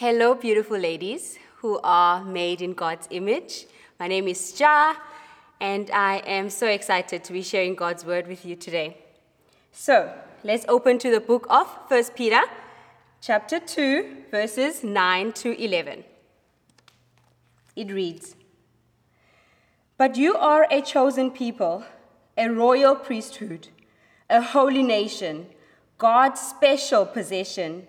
Hello, beautiful ladies who are made in God's image. My name is Ja, and I am so excited to be sharing God's word with you today. So, let's open to the book of 1 Peter, chapter 2, verses 9 to 11. It reads But you are a chosen people, a royal priesthood, a holy nation, God's special possession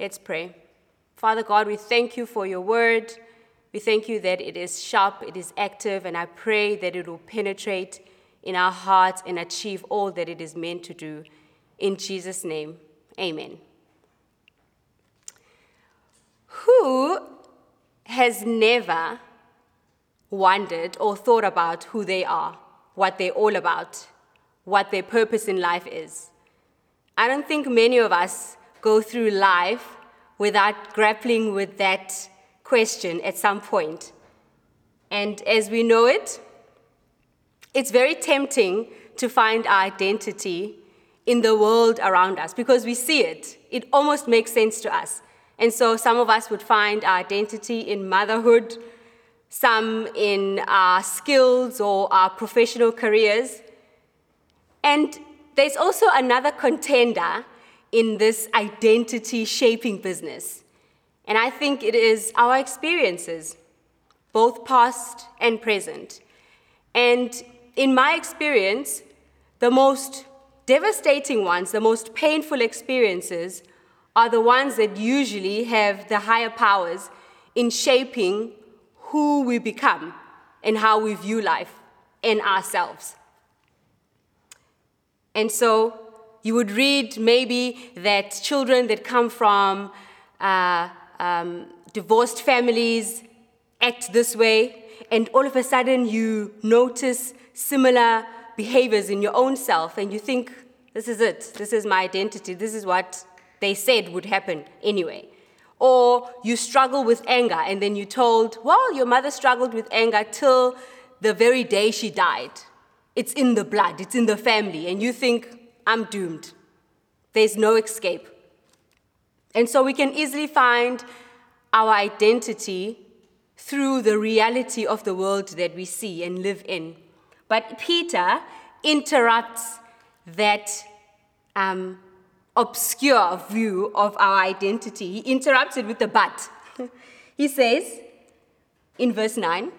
Let's pray. Father God, we thank you for your word. We thank you that it is sharp, it is active, and I pray that it will penetrate in our hearts and achieve all that it is meant to do. In Jesus' name, amen. Who has never wondered or thought about who they are, what they're all about, what their purpose in life is? I don't think many of us go through life without grappling with that question at some point. And as we know it, it's very tempting to find our identity in the world around us because we see it. It almost makes sense to us. And so some of us would find our identity in motherhood, some in our skills or our professional careers. And there's also another contender in this identity shaping business. And I think it is our experiences, both past and present. And in my experience, the most devastating ones, the most painful experiences, are the ones that usually have the higher powers in shaping who we become and how we view life and ourselves. And so you would read maybe that children that come from uh, um, divorced families act this way, and all of a sudden you notice similar behaviors in your own self, and you think, this is it, this is my identity, this is what they said would happen anyway. Or you struggle with anger, and then you're told, well, your mother struggled with anger till the very day she died. It's in the blood, it's in the family, and you think, I'm doomed. There's no escape. And so we can easily find our identity through the reality of the world that we see and live in. But Peter interrupts that um, obscure view of our identity. He interrupts it with a but. he says in verse 9,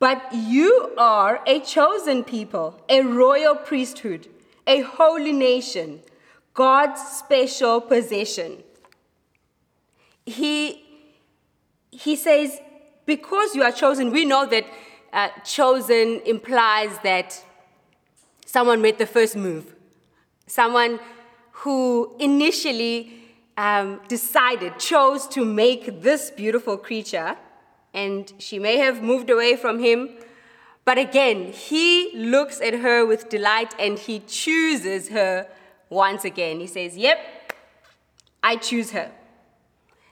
But you are a chosen people, a royal priesthood a holy nation, God's special possession. He, he says, because you are chosen, we know that uh, chosen implies that someone made the first move. Someone who initially um, decided, chose to make this beautiful creature, and she may have moved away from him but again, he looks at her with delight and he chooses her once again. He says, Yep, I choose her.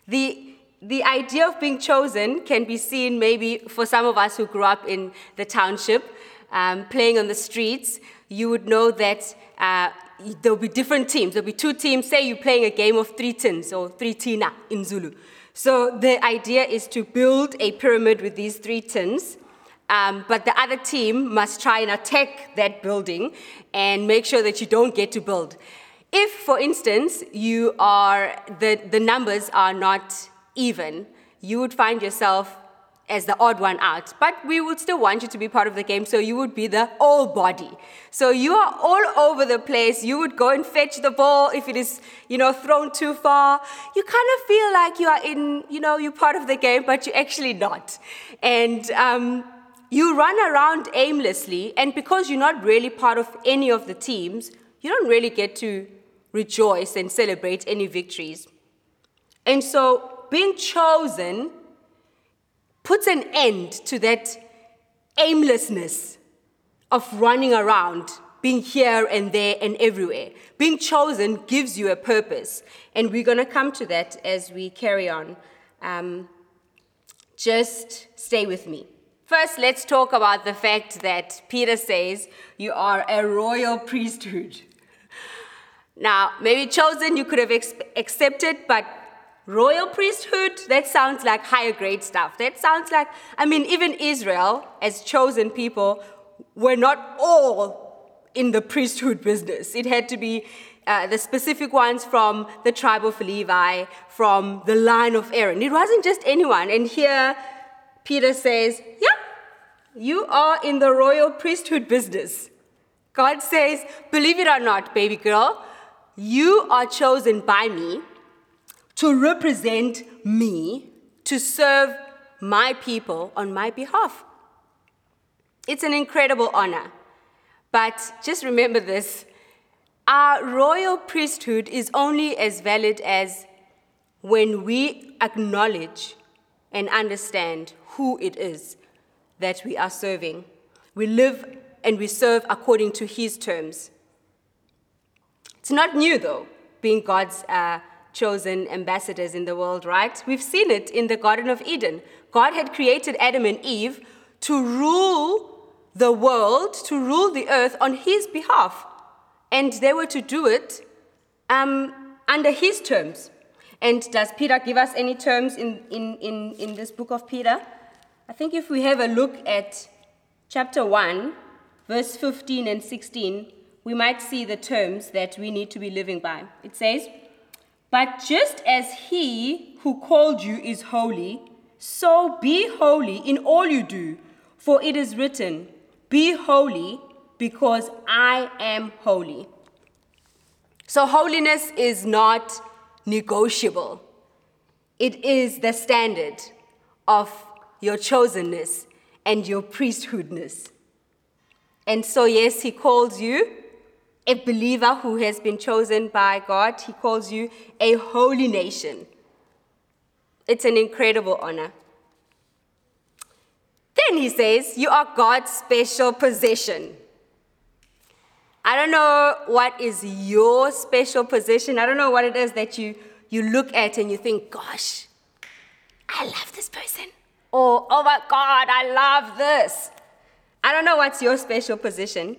The, the idea of being chosen can be seen maybe for some of us who grew up in the township, um, playing on the streets. You would know that uh, there'll be different teams. There'll be two teams. Say you're playing a game of three tins or three tina in Zulu. So the idea is to build a pyramid with these three tins um, but the other team must try and attack that building and make sure that you don't get to build. If, for instance, you are the, the numbers are not even, you would find yourself as the odd one out. But we would still want you to be part of the game, so you would be the all body. So you are all over the place. You would go and fetch the ball if it is, you know, thrown too far. You kind of feel like you are in, you know, you're part of the game, but you're actually not. And um, you run around aimlessly, and because you're not really part of any of the teams, you don't really get to rejoice and celebrate any victories. And so being chosen puts an end to that aimlessness of running around, being here and there and everywhere. Being chosen gives you a purpose. And we're going to come to that as we carry on. Um, just stay with me. First, let's talk about the fact that Peter says you are a royal priesthood. Now, maybe chosen you could have ex- accepted, but royal priesthood, that sounds like higher grade stuff. That sounds like, I mean, even Israel, as chosen people, were not all in the priesthood business. It had to be uh, the specific ones from the tribe of Levi, from the line of Aaron. It wasn't just anyone. And here, Peter says, Yeah, you are in the royal priesthood business. God says, Believe it or not, baby girl, you are chosen by me to represent me, to serve my people on my behalf. It's an incredible honor. But just remember this our royal priesthood is only as valid as when we acknowledge and understand who it is that we are serving. We live and we serve according to His terms. It's not new, though, being God's uh, chosen ambassadors in the world, right? We've seen it in the Garden of Eden. God had created Adam and Eve to rule the world, to rule the earth on His behalf and they were to do it um, under his terms. And does Peter give us any terms in, in, in, in this book of Peter? I think if we have a look at chapter 1, verse 15 and 16, we might see the terms that we need to be living by. It says, But just as he who called you is holy, so be holy in all you do, for it is written, Be holy because I am holy. So, holiness is not negotiable, it is the standard of your chosenness and your priesthoodness. And so, yes, he calls you a believer who has been chosen by God, he calls you a holy nation. It's an incredible honor. Then he says, You are God's special possession. I don't know what is your special position. I don't know what it is that you, you look at and you think, gosh, I love this person. Or, oh my God, I love this. I don't know what's your special position.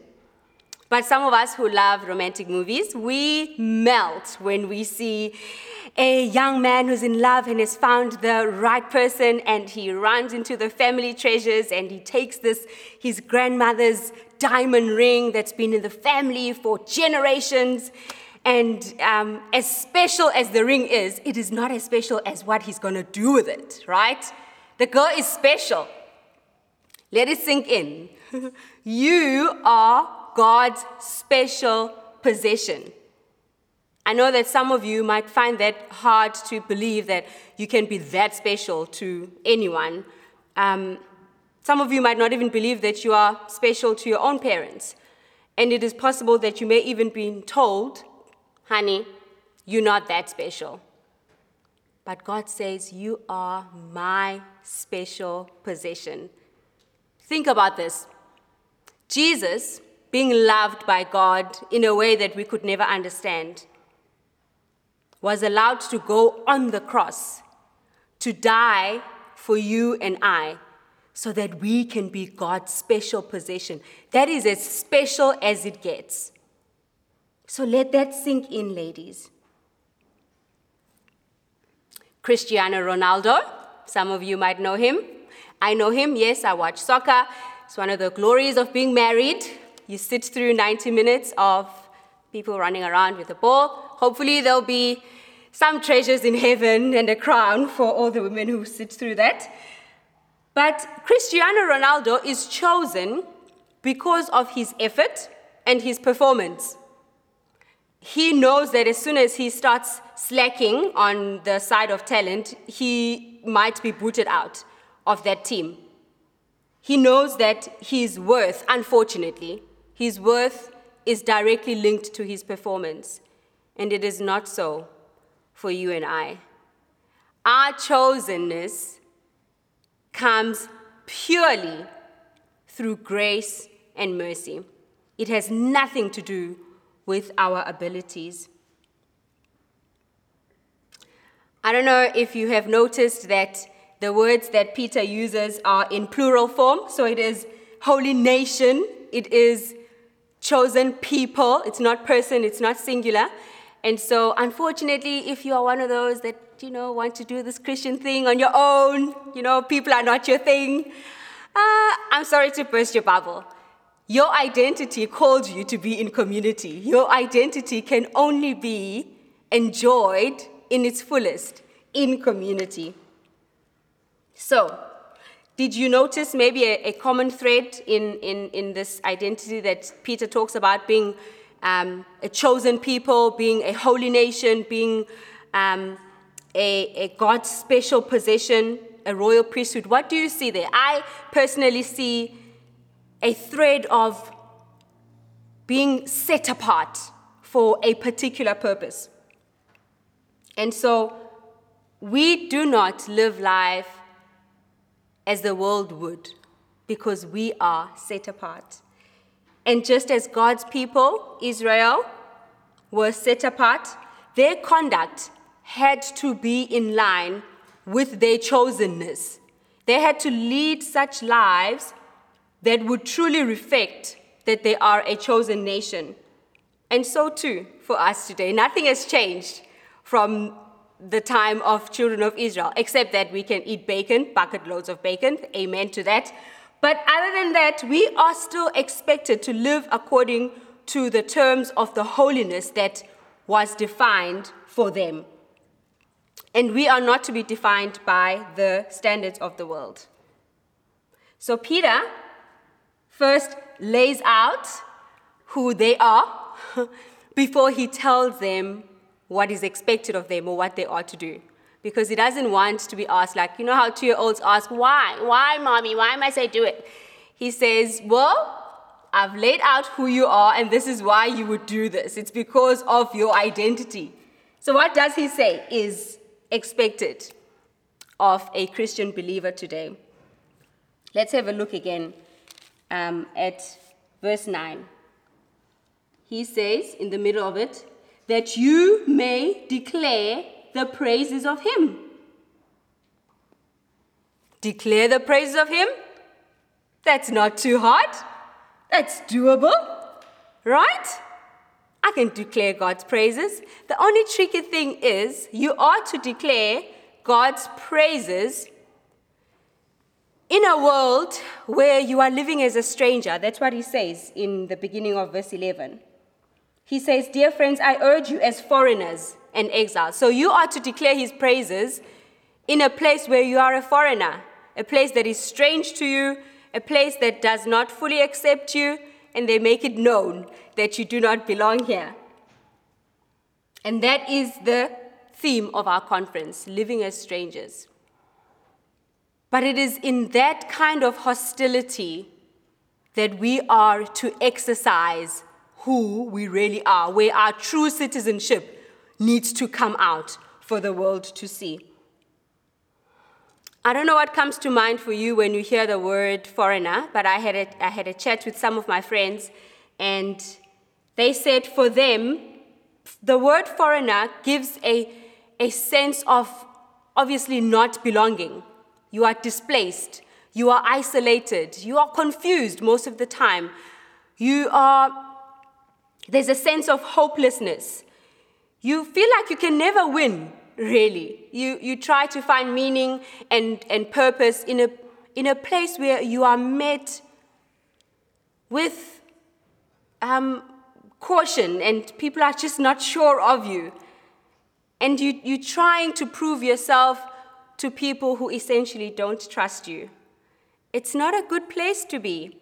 But some of us who love romantic movies, we melt when we see a young man who's in love and has found the right person and he runs into the family treasures and he takes this his grandmother's diamond ring that's been in the family for generations. And um, as special as the ring is, it is not as special as what he's going to do with it, right? The girl is special. Let it sink in. you are God's special possession. I know that some of you might find that hard to believe that you can be that special to anyone. Um, some of you might not even believe that you are special to your own parents. And it is possible that you may even be told, honey, you're not that special. But God says, You are my special possession. Think about this Jesus, being loved by God in a way that we could never understand, was allowed to go on the cross to die for you and I so that we can be God's special possession. That is as special as it gets. So let that sink in, ladies. Cristiano Ronaldo, some of you might know him. I know him, yes, I watch soccer. It's one of the glories of being married. You sit through 90 minutes of people running around with a ball. Hopefully, there'll be some treasures in heaven and a crown for all the women who sit through that. But Cristiano Ronaldo is chosen because of his effort and his performance. He knows that as soon as he starts slacking on the side of talent, he might be booted out of that team. He knows that his worth, unfortunately, his worth is directly linked to his performance. And it is not so for you and I. Our chosenness comes purely through grace and mercy. It has nothing to do with our abilities. I don't know if you have noticed that the words that Peter uses are in plural form. So it is holy nation, it is chosen people, it's not person, it's not singular. And so, unfortunately, if you are one of those that, you know, want to do this Christian thing on your own, you know, people are not your thing, uh, I'm sorry to burst your bubble. Your identity called you to be in community. Your identity can only be enjoyed in its fullest in community. So, did you notice maybe a, a common thread in, in, in this identity that Peter talks about being um, a chosen people, being a holy nation, being um, a, a God's special possession, a royal priesthood? What do you see there? I personally see a thread of being set apart for a particular purpose. And so we do not live life as the world would because we are set apart. And just as God's people, Israel, were set apart, their conduct had to be in line with their chosenness. They had to lead such lives that would truly reflect that they are a chosen nation. And so too for us today. Nothing has changed from the time of children of Israel, except that we can eat bacon, bucket loads of bacon. Amen to that. But other than that, we are still expected to live according to the terms of the holiness that was defined for them. And we are not to be defined by the standards of the world. So Peter first lays out who they are before he tells them what is expected of them or what they ought to do. Because he doesn't want to be asked, like, you know how two year olds ask, why? Why, mommy? Why must I do it? He says, well, I've laid out who you are, and this is why you would do this. It's because of your identity. So, what does he say is expected of a Christian believer today? Let's have a look again um, at verse 9. He says, in the middle of it, that you may declare the praises of him. Declare the praises of him? That's not too hard. That's doable, right? I can declare God's praises. The only tricky thing is you are to declare God's praises in a world where you are living as a stranger. That's what he says in the beginning of verse 11. He says, Dear friends, I urge you as foreigners and exiles. So you are to declare his praises in a place where you are a foreigner, a place that is strange to you, a place that does not fully accept you, and they make it known that you do not belong here. And that is the theme of our conference living as strangers. But it is in that kind of hostility that we are to exercise who we really are, where our true citizenship needs to come out for the world to see. I don't know what comes to mind for you when you hear the word foreigner, but I had a, I had a chat with some of my friends, and they said for them, the word foreigner gives a, a sense of obviously not belonging. You are displaced, you are isolated, you are confused most of the time, you are there's a sense of hopelessness. You feel like you can never win, really. You, you try to find meaning and, and purpose in a, in a place where you are met with um, caution and people are just not sure of you. And you, you're trying to prove yourself to people who essentially don't trust you. It's not a good place to be.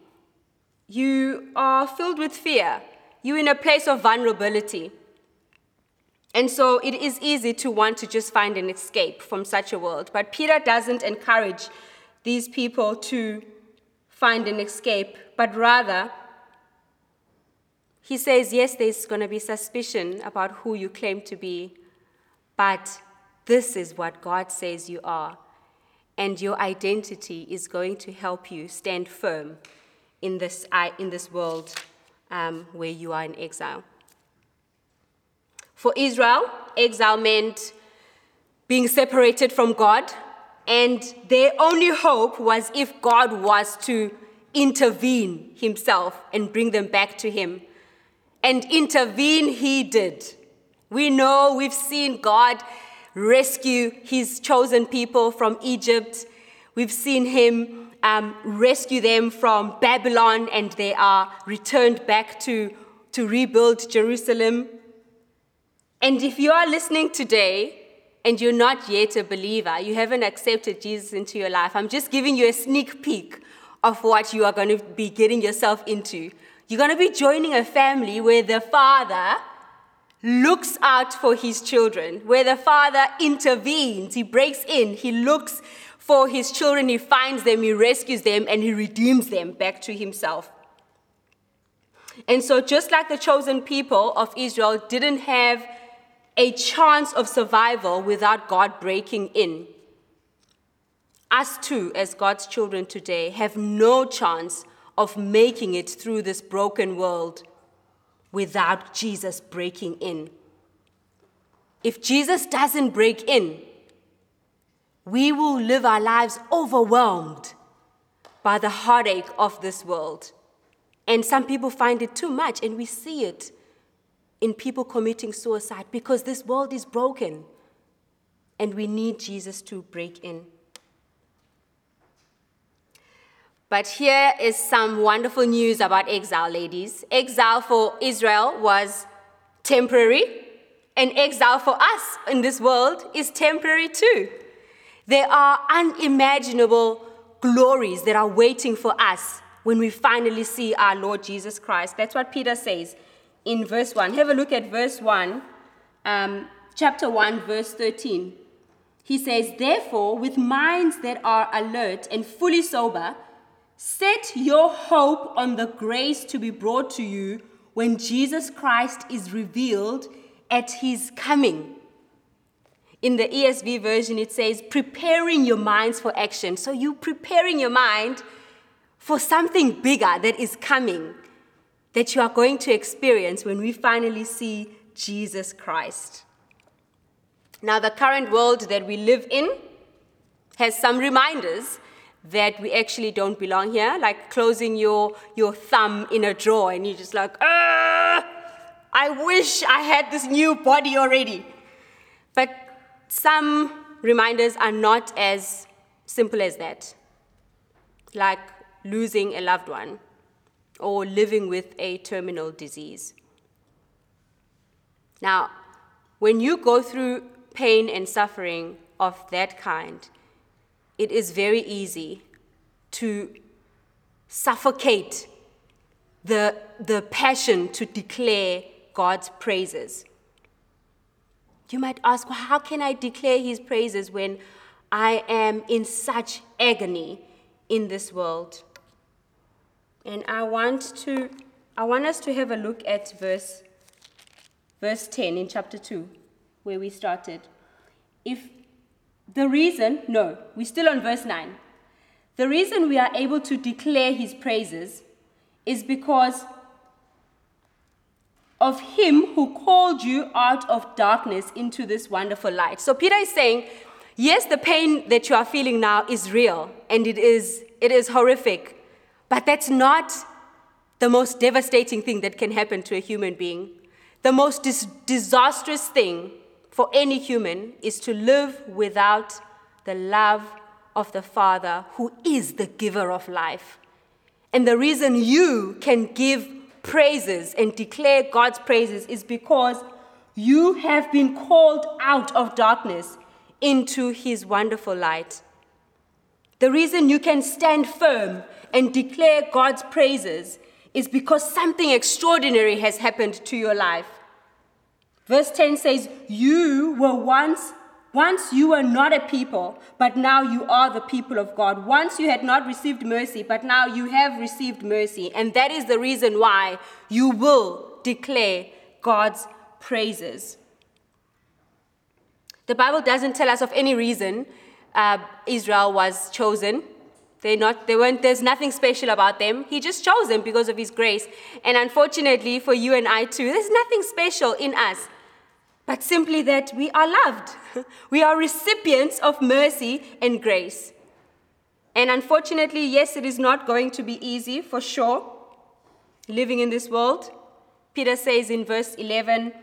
You are filled with fear you're in a place of vulnerability. And so it is easy to want to just find an escape from such a world. But Peter doesn't encourage these people to find an escape, but rather, he says, yes, there's going to be suspicion about who you claim to be, but This is what God says you are. And your identity is going to help you stand firm in this, in this world um, where you are in exile. For Israel, exile meant being separated from God, and their only hope was if God was to intervene himself and bring them back to him. And intervene he did. We know, we've seen God rescue his chosen people from Egypt. We've seen him um, rescue them from Babylon, and they are returned back to, to rebuild Jerusalem. And if you are listening today and you're not yet a believer, you haven't accepted Jesus into your life, I'm just giving you a sneak peek of what you are going to be getting yourself into. You're going to be joining a family where the father looks out for his children, where the father intervenes, he breaks in, he looks for his children, he finds them, he rescues them, and he redeems them back to himself. And so, just like the chosen people of Israel didn't have a chance of survival without God breaking in, us too, as God's children today, have no chance of making it through this broken world without Jesus breaking in. If Jesus doesn't break in, we will live our lives overwhelmed by the heartache of this world. And some people find it too much, and we see it in people committing suicide because this world is broken and we need Jesus to break in. But here is some wonderful news about exile, ladies. Exile for Israel was temporary, and exile for us in this world is temporary too. There are unimaginable glories that are waiting for us when we finally see our Lord Jesus Christ. That's what Peter says in verse 1. Have a look at verse 1, um, chapter 1, verse 13. He says, Therefore, with minds that are alert and fully sober, Set your hope on the grace to be brought to you when Jesus Christ is revealed at his coming. In the ESV version, it says, preparing your minds for action. So you're preparing your mind for something bigger that is coming, that you are going to experience when we finally see Jesus Christ. Now, the current world that we live in has some reminders that we actually don't belong here, like closing your, your thumb in a drawer and you're just like, I wish I had this new body already. But some reminders are not as simple as that, like losing a loved one or living with a terminal disease. Now, when you go through pain and suffering of that kind, it is very easy to suffocate the, the passion to declare God's praises. You might ask, well, how can I declare his praises when I am in such agony in this world? And I want to I want us to have a look at verse verse 10 in chapter 2 where we started. If the reason, no, we're still on verse 9. The reason we are able to declare his praises is because of him who called you out of darkness into this wonderful light. So Peter is saying, yes, the pain that you are feeling now is real and it is, it is horrific, but that's not the most devastating thing that can happen to a human being. The most dis- disastrous thing for any human is to live without the love of the Father who is the giver of life. And the reason you can give praises and declare God's praises is because you have been called out of darkness into his wonderful light. The reason you can stand firm and declare God's praises is because something extraordinary has happened to your life. Verse 10 says, You were once once you were not a people, but now you are the people of God. Once you had not received mercy, but now you have received mercy. And that is the reason why you will declare God's praises. The Bible doesn't tell us of any reason uh, Israel was chosen. They not, they weren't, there's nothing special about them. He just chose them because of His grace. And unfortunately for you and I too, there's nothing special in us, but simply that we are loved. we are recipients of mercy and grace. And unfortunately, yes, it is not going to be easy for sure living in this world. Peter says in verse 11,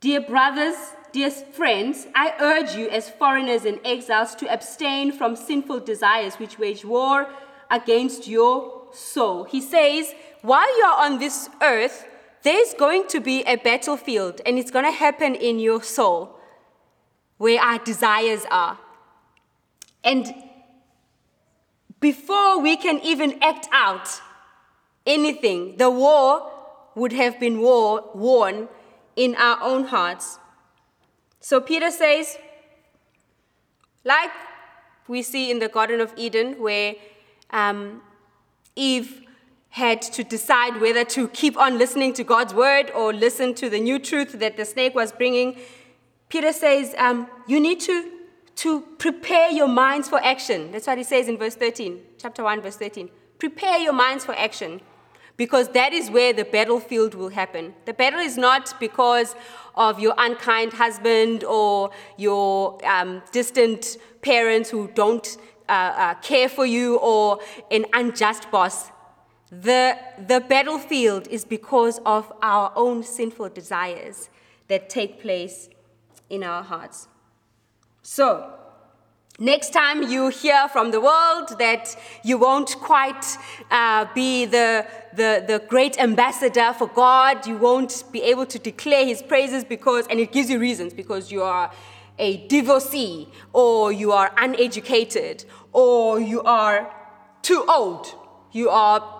Dear brothers, dear friends, I urge you as foreigners and exiles to abstain from sinful desires which wage war against your soul. He says, while you're on this earth, there's going to be a battlefield, and it's going to happen in your soul where our desires are. And before we can even act out anything, the war would have been war, won in our own hearts. So Peter says, like we see in the Garden of Eden, where um, Eve had to decide whether to keep on listening to God's word or listen to the new truth that the snake was bringing, Peter says, um, you need to, to prepare your minds for action. That's what he says in verse 13, chapter 1, verse 13. Prepare your minds for action because that is where the battlefield will happen. The battle is not because of your unkind husband or your um, distant parents who don't uh, uh, care for you or an unjust boss. The, the battlefield is because of our own sinful desires that take place in our hearts. So, Next time you hear from the world that you won't quite uh, be the, the, the great ambassador for God, you won't be able to declare his praises because, and it gives you reasons, because you are a divorcee, or you are uneducated, or you are too old, you are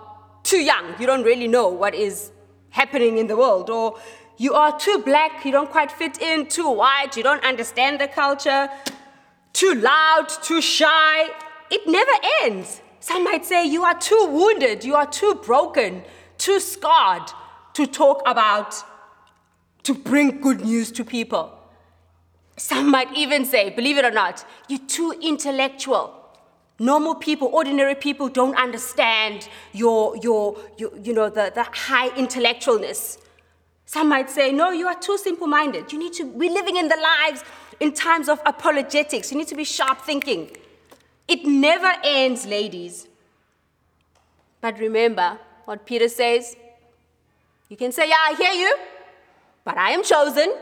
too young, you don't really know what is happening in the world, or you are too black, you don't quite fit in, too white, you don't understand the culture too loud, too shy. It never ends. Some might say you are too wounded, you are too broken, too scarred to talk about, to bring good news to people. Some might even say, believe it or not, you're too intellectual. Normal people, ordinary people don't understand your, your, your you know, the, the high intellectualness. Some might say, no, you are too simple minded. You need to be living in the lives in times of apologetics. You need to be sharp thinking. It never ends, ladies. But remember what Peter says. You can say, Yeah, I hear you, but I am chosen.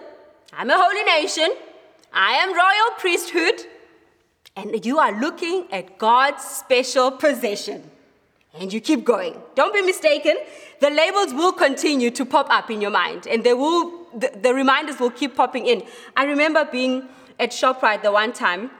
I'm a holy nation. I am royal priesthood. And you are looking at God's special possession. And you keep going. Don't be mistaken. The labels will continue to pop up in your mind, and they will the, the reminders will keep popping in. I remember being at ShopRite the one time,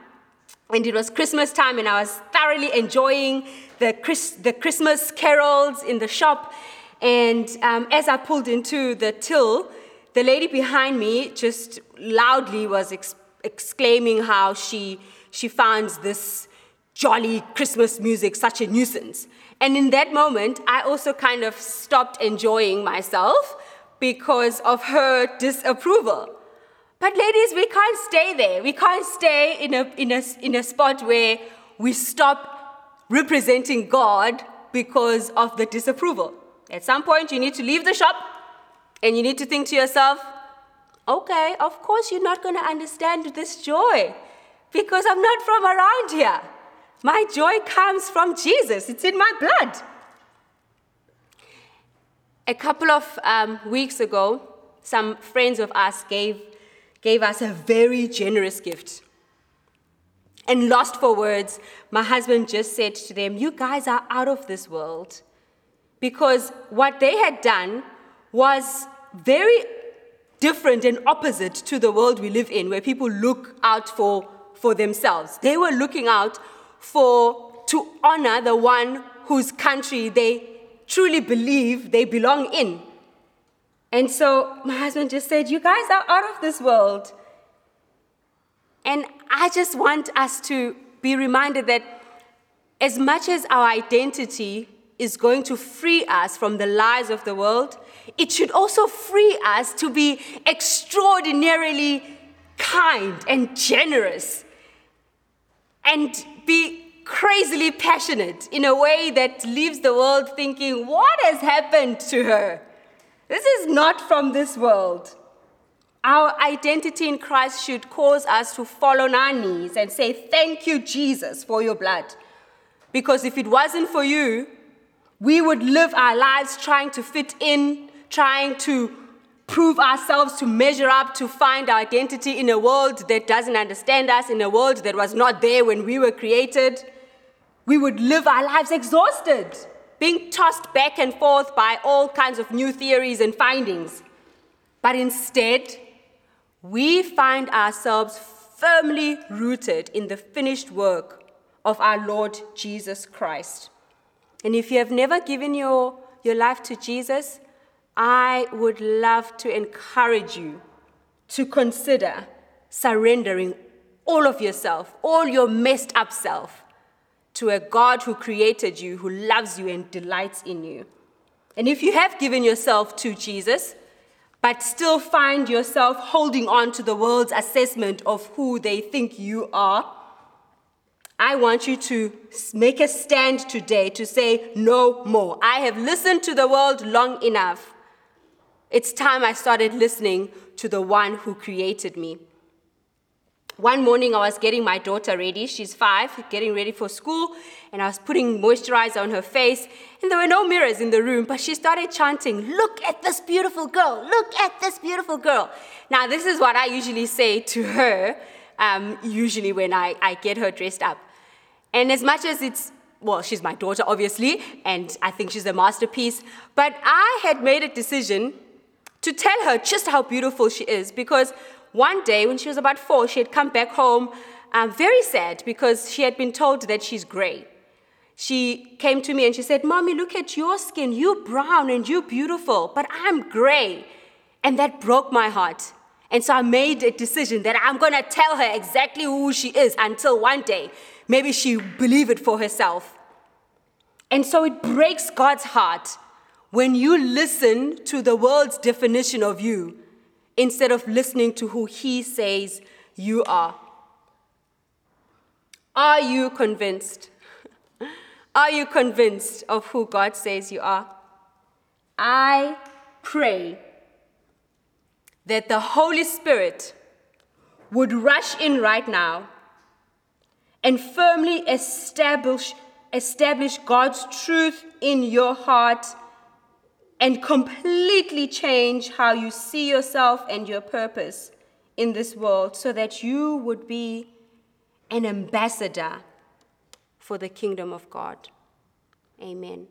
and it was Christmas time, and I was thoroughly enjoying the, Chris, the Christmas carols in the shop. And um, as I pulled into the till, the lady behind me just loudly was ex- exclaiming how she, she finds this jolly Christmas music such a nuisance. And in that moment, I also kind of stopped enjoying myself because of her disapproval. But ladies, we can't stay there. We can't stay in a, in a, in a spot where we stop representing God because of the disapproval. At some point, you need to leave the shop and you need to think to yourself, okay, of course you're not going to understand this joy because I'm not from around here. My joy comes from Jesus, it's in my blood. A couple of um, weeks ago, some friends of us gave, gave us a very generous gift. And lost for words, my husband just said to them, You guys are out of this world. Because what they had done was very different and opposite to the world we live in, where people look out for, for themselves. They were looking out for to honor the one whose country they truly believe they belong in. And so my husband just said, You guys are out of this world. And I just want us to be reminded that as much as our identity is going to free us from the lies of the world, it should also free us to be extraordinarily kind and generous and be crazily passionate in a way that leaves the world thinking, what has happened to her? This is not from this world. Our identity in Christ should cause us to fall on our knees and say, Thank you, Jesus, for your blood. Because if it wasn't for you, we would live our lives trying to fit in, trying to prove ourselves, to measure up, to find our identity in a world that doesn't understand us, in a world that was not there when we were created. We would live our lives exhausted, being tossed back and forth by all kinds of new theories and findings. But instead, we find ourselves firmly rooted in the finished work of our Lord Jesus Christ. And if you have never given your, your life to Jesus, I would love to encourage you to consider surrendering all of yourself, all your messed up self, to a God who created you, who loves you and delights in you. And if you have given yourself to Jesus, but still find yourself holding on to the world's assessment of who they think you are, I want you to make a stand today to say no more. I have listened to the world long enough. It's time I started listening to the one who created me. One morning, I was getting my daughter ready. She's five, getting ready for school, and I was putting moisturizer on her face, and there were no mirrors in the room, but she started chanting, Look at this beautiful girl! Look at this beautiful girl! Now, this is what I usually say to her, um, usually when I, I get her dressed up. And as much as it's, well, she's my daughter, obviously, and I think she's a masterpiece, but I had made a decision to tell her just how beautiful she is because one day, when she was about four, she had come back home um, very sad because she had been told that she's gray. She came to me and she said, Mommy, look at your skin. You're brown and you're beautiful, but I'm gray. And that broke my heart. And so I made a decision that I'm going to tell her exactly who she is until one day, maybe she believe it for herself. And so it breaks God's heart when you listen to the world's definition of you instead of listening to who He says you are. Are you convinced? Are you convinced of who God says you are? I pray that the Holy Spirit would rush in right now and firmly establish, establish God's truth in your heart and completely change how you see yourself and your purpose in this world so that you would be an ambassador for the kingdom of God. Amen.